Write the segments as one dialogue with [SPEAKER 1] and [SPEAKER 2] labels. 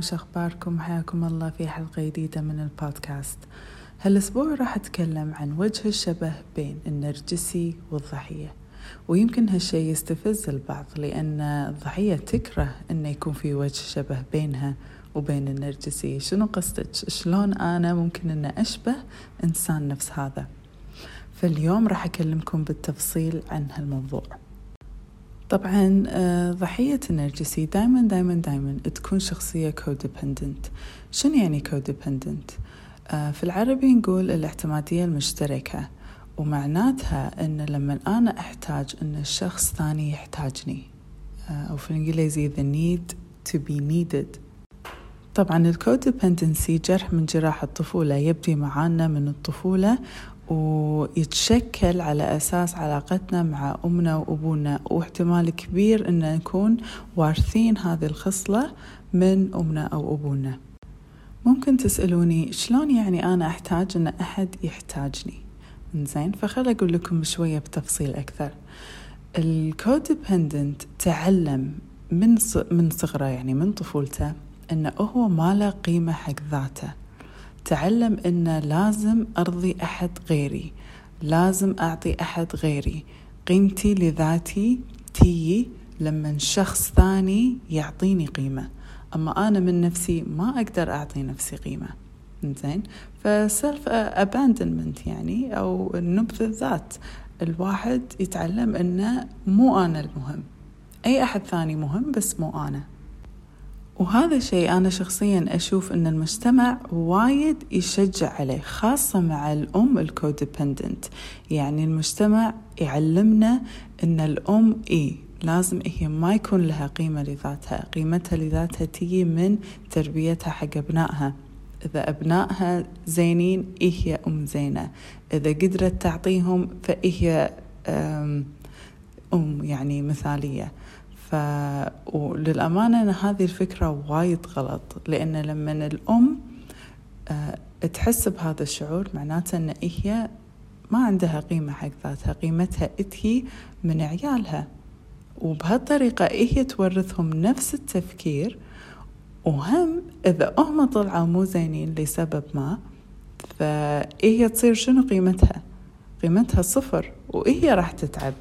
[SPEAKER 1] وش أخباركم؟ حياكم الله في حلقة جديدة من البودكاست. هالأسبوع راح أتكلم عن وجه الشبه بين النرجسي والضحية ويمكن هالشي يستفز البعض لأن الضحية تكره أنه يكون في وجه شبه بينها وبين النرجسي. شنو قصدك؟ شلون أنا ممكن أن أشبه إنسان نفس هذا؟ فاليوم راح أكلمكم بالتفصيل عن هالموضوع. طبعا آه، ضحية النرجسي دايما دايما دايما تكون شخصية codependent شنو يعني codependent؟ آه، في العربي نقول الاعتمادية المشتركة ومعناتها إن لما أنا أحتاج إن الشخص ثاني يحتاجني. آه، أو في الإنجليزي the need to be needed. طبعا ال codependency جرح من جراح الطفولة يبدي معانا من الطفولة ويتشكل على أساس علاقتنا مع أمنا وأبونا واحتمال كبير أن نكون وارثين هذه الخصلة من أمنا أو أبونا. ممكن تسألوني شلون يعني أنا أحتاج أن أحد يحتاجني؟ زين فخل أقول لكم شوية بتفصيل أكثر. الكوديبندنت تعلم من من صغره يعني من طفولته انه هو ما له قيمة حق ذاته. تعلم انه لازم أرضي أحد غيري لازم أعطي أحد غيري قيمتي لذاتي تيجي لما شخص ثاني يعطيني قيمة. أما أنا من نفسي ما أقدر أعطي نفسي قيمة. زين ف self abandonment يعني أو نبذ الذات. الواحد يتعلم أنه مو أنا المهم. أي أحد ثاني مهم بس مو أنا. وهذا الشيء أنا شخصيا أشوف أن المجتمع وايد يشجع عليه خاصة مع الأم ال codependent يعني المجتمع يعلمنا أن الأم إيه لازم هي ما يكون لها قيمة لذاتها. قيمتها لذاتها تيجي من تربيتها حق أبنائها. إذا أبنائها زينين إيه أم زينة. إذا قدرت تعطيهم فإيه أم يعني مثالية. ف وللأمانة هذه الفكرة وايد غلط لأن لما الأم أه تحس بهذا الشعور معناته أن هي ما عندها قيمة حق ذاتها قيمتها إتهي من عيالها. وبهالطريقة هي تورثهم نفس التفكير وهم إذا هم طلعوا مو زينين لسبب ما فهي تصير شنو قيمتها؟ قيمتها صفر وهي راح تتعب.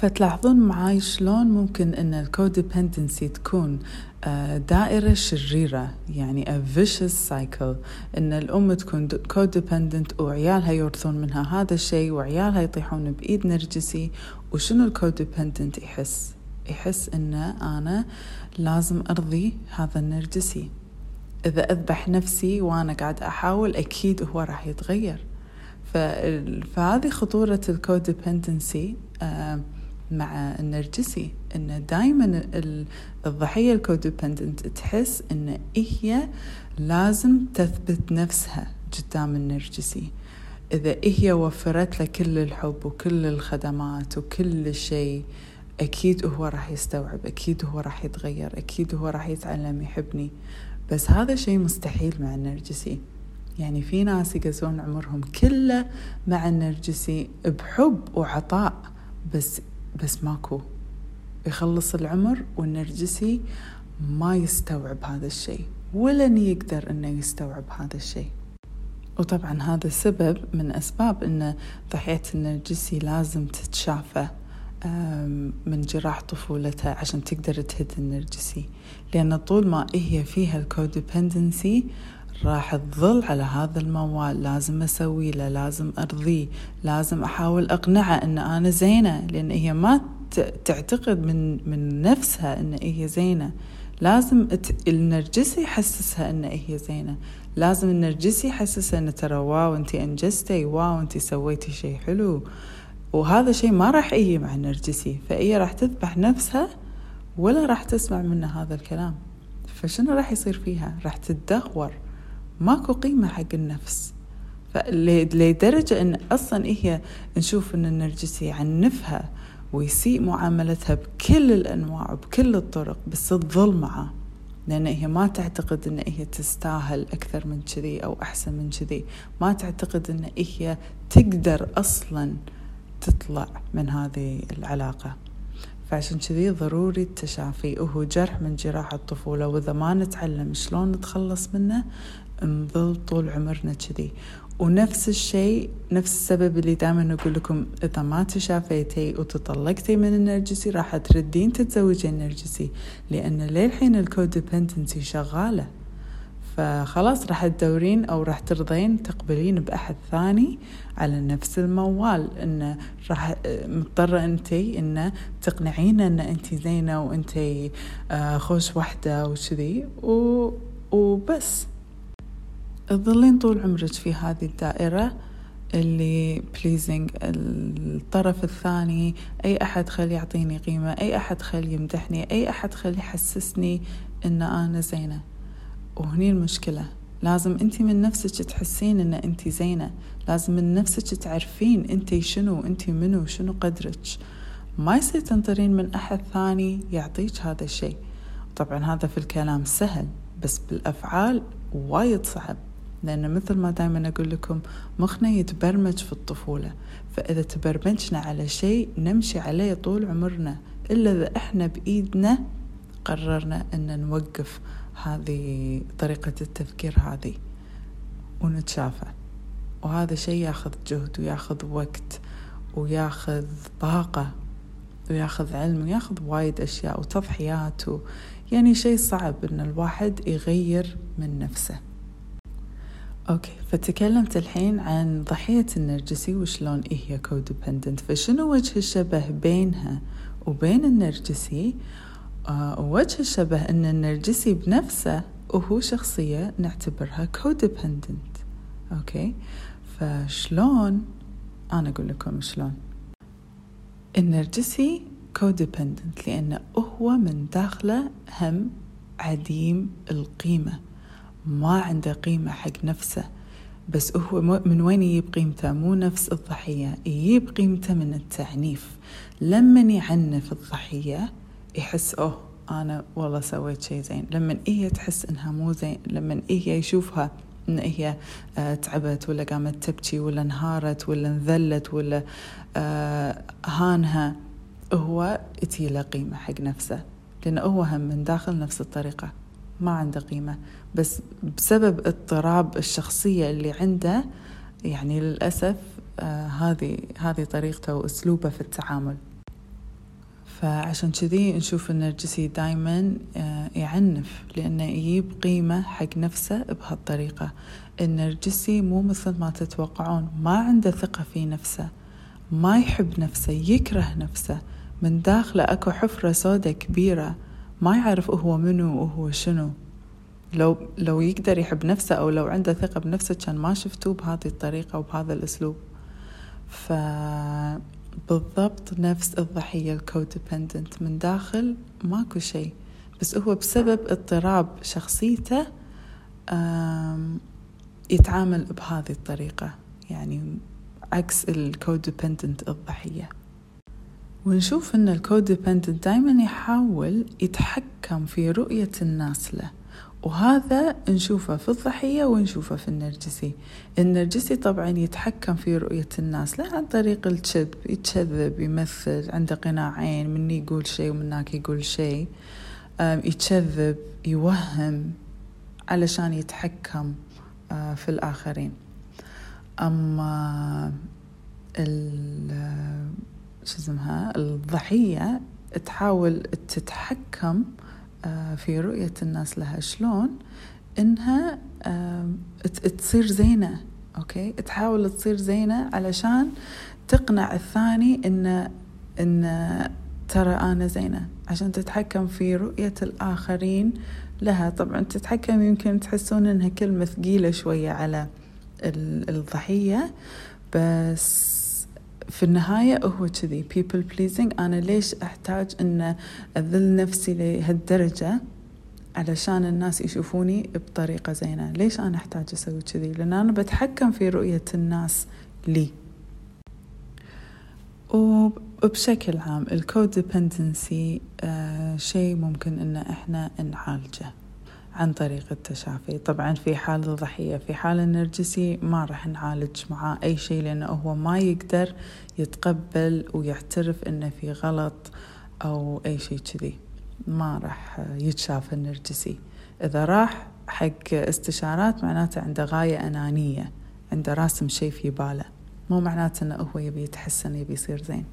[SPEAKER 1] فتلاحظون معاي شلون ممكن إن الكوديبندنسي تكون آه، دائرة شريرة يعني a vicious cycle إن الأم تكون codependent وعيالها يورثون منها هذا الشيء وعيالها يطيحون بإيد نرجسي وشنو ال codependent يحس؟ يحس إن أنا لازم أرضي هذا النرجسي. إذا أذبح نفسي وأنا قاعد أحاول أكيد هو راح يتغير. فهذه خطورة ال codependency مع النرجسي انه دائما الضحية الكوديبندنت تحس إن هي لازم تثبت نفسها قدام النرجسي. إذا هي وفرت له كل الحب وكل الخدمات وكل شيء أكيد هو راح يستوعب أكيد هو راح يتغير أكيد هو راح يتعلم يحبني. بس هذا شيء مستحيل مع النرجسي. يعني في ناس يقزون عمرهم كله مع النرجسي بحب وعطاء بس بس ماكو. يخلص العمر والنرجسي ما يستوعب هذا الشيء ولن يقدر إنه يستوعب هذا الشيء. وطبعا هذا سبب من أسباب إن ضحية النرجسي لازم تتشافى من جراح طفولتها عشان تقدر تهد النرجسي. لأن طول ما هي فيها الكوديبندنسي راح تظل على هذا الموال. لازم أسوي له لازم أرضيه لازم أحاول أقنعه أن أنا زينة لأن هي ما تعتقد من من نفسها أن هي زينة. لازم النرجسي يحسسها أن هي زينة. لازم النرجسي يحسسها أن ترى wow أنت أنجزتي wow أنت سويتي شيء حلو. وهذا شيء ما راح يجي مع النرجسي فهي راح تذبح نفسها ولا راح تسمع منه هذا الكلام. فشنو راح يصير فيها؟ راح تتدهور. ماكو قيمة حق النفس. لدرجة أن أصلا هي نشوف أن النرجسي يعنفها ويسيء معاملتها بكل الأنواع وبكل الطرق بس تظل معه لأن هي ما تعتقد أن هي تستاهل أكثر من كذي أو أحسن من كذي. ما تعتقد أن هي تقدر أصلا تطلع من هذه العلاقة. فعشان كذي ضروري التشافي. وهو جرح من جراح الطفولة وإذا ما نتعلم شلون نتخلص منه نظل طول عمرنا كذي. ونفس الشيء نفس السبب اللي دائما أقول لكم إذا ما تشافيتي وتطلقتي من النرجسي راح تردين تتزوجين نرجسي لأن للحين الكوديبندنسي شغالة. فخلاص راح تدورين أو راح ترضين تقبلين بأحد ثاني على نفس الموال. إنه راح مضطرة أنتي إنه تقنعينه إن أنتي زينة وأنتي آه، خوش وحدة وكذي. وبس. تظلين طول عمرك في هذه الدائرة اللي بليزنج الطرف الثاني أي أحد خلي يعطيني قيمة أي أحد خلي يمدحني أي أحد خلي يحسسني إن أنا زينة. وهني المشكلة لازم أنت من نفسك تحسين إن أنت زينة. لازم من نفسك تعرفين أنت شنو أنت منو شنو قدرك. ما يصير تنطرين من أحد ثاني يعطيك هذا الشيء. طبعا هذا في الكلام سهل بس بالأفعال وايد صعب. لأن مثل ما دائما أقول لكم مخنا يتبرمج في الطفولة. فإذا تبرمجنا على شيء نمشي عليه طول عمرنا. إلا إذا إحنا بإيدنا قررنا أن نوقف هذه طريقة التفكير هذه ونتشافى. وهذا شيء ياخذ جهد وياخذ وقت وياخذ طاقة وياخذ علم وياخذ وايد أشياء وتضحيات و... يعني شيء صعب إن الواحد يغير من نفسه. okay فتكلمت الحين عن ضحية النرجسي وشلون إيه هي codependent فشنو وجه الشبه بينها وبين النرجسي؟ آه وجه الشبه أن النرجسي بنفسه وهو شخصية نعتبرها codependent okay فشلون؟ أنا أقول لكم شلون. النرجسي codependent لأنه هو من داخله هم عديم القيمة. ما عنده قيمة حق نفسه بس هو من وين يجيب قيمته؟ مو نفس الضحية يجيب قيمته من التعنيف. لما يعنف الضحية يحس أوه أنا والله سويت شيء زين. لما هي تحس إنها مو زين لما هي يشوفها إن هي آه تعبت ولا قامت تبكي ولا انهارت ولا انذلت ولا آه هانها هو له قيمة حق نفسه. لأنه هو هم من داخل نفس الطريقة. ما عنده قيمة. بس بسبب اضطراب الشخصية اللي عنده يعني للأسف آه هذه هذه طريقته وأسلوبه في التعامل. فعشان كذي نشوف النرجسي دايما آه يعنف لأنه يجيب قيمة حق نفسه بهالطريقة. النرجسي مو مثل ما تتوقعون. ما عنده ثقة في نفسه. ما يحب نفسه يكره نفسه. من داخله أكو حفرة سودة كبيرة. ما يعرف هو منو وهو شنو. لو لو يقدر يحب نفسه أو لو عنده ثقة بنفسه كان ما شفتوه بهذه الطريقة وبهذا الأسلوب. فبالضبط نفس الضحية ال codependent من داخل ماكو شيء. بس هو بسبب اضطراب شخصيته يتعامل بهذه الطريقة. يعني عكس ال codependent الضحية. ونشوف إن ال codependent دائما يحاول يتحكم في رؤية الناس له. وهذا نشوفه في الضحية ونشوفه في النرجسي. النرجسي طبعا يتحكم في رؤية الناس لا عن طريق الكذب يتكذب يمثل عنده قناعين مني يقول شيء ومناك يقول شيء. يتكذب يوهم علشان يتحكم في الآخرين. أما شو اسمها الضحية تحاول تتحكم آه، في رؤية الناس لها شلون إنها تصير زينة أوكي؟ تحاول تصير زينة علشان تقنع الثاني إن إن ترى أنا زينة عشان تتحكم في رؤية الآخرين لها. طبعا تتحكم يمكن تحسون إنها كلمة ثقيلة شوية على الضحية بس في النهاية هو كذي people pleasing. أنا ليش أحتاج أن أذل نفسي لهالدرجة؟ علشان الناس يشوفوني بطريقة زينة. ليش أنا أحتاج أسوي كذي؟ لأن أنا بتحكم في رؤية الناس لي. وبشكل عام الكوديبندنسي آه شيء ممكن ان إحنا نعالجه. عن طريق التشافي. طبعا في حال الضحية في حال النرجسي ما راح نعالج معاه أي شيء لأنه هو ما يقدر يتقبل ويعترف أنه في غلط أو أي شيء كذي. ما راح يتشاف النرجسي. إذا راح حق استشارات معناته عنده غاية أنانية عنده راسم شيء في باله. مو معناته إنه هو يبي يتحسن يبي يصير زين.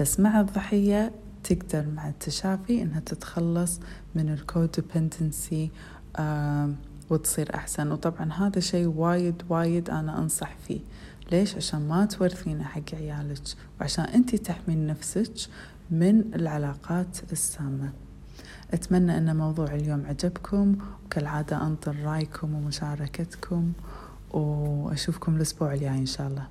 [SPEAKER 1] بس مع الضحية تقدر مع التشافي إنها تتخلص من الكودبندنسي وتصير أحسن. وطبعا هذا شيء وايد وايد أنا أنصح فيه. ليش؟ عشان ما تورثينه حق عيالك وعشان أنت تحمين نفسك من العلاقات السامة. أتمنى أن موضوع اليوم عجبكم وكالعادة أنطر رأيكم ومشاركتكم وأشوفكم الأسبوع الجاي إن شاء الله.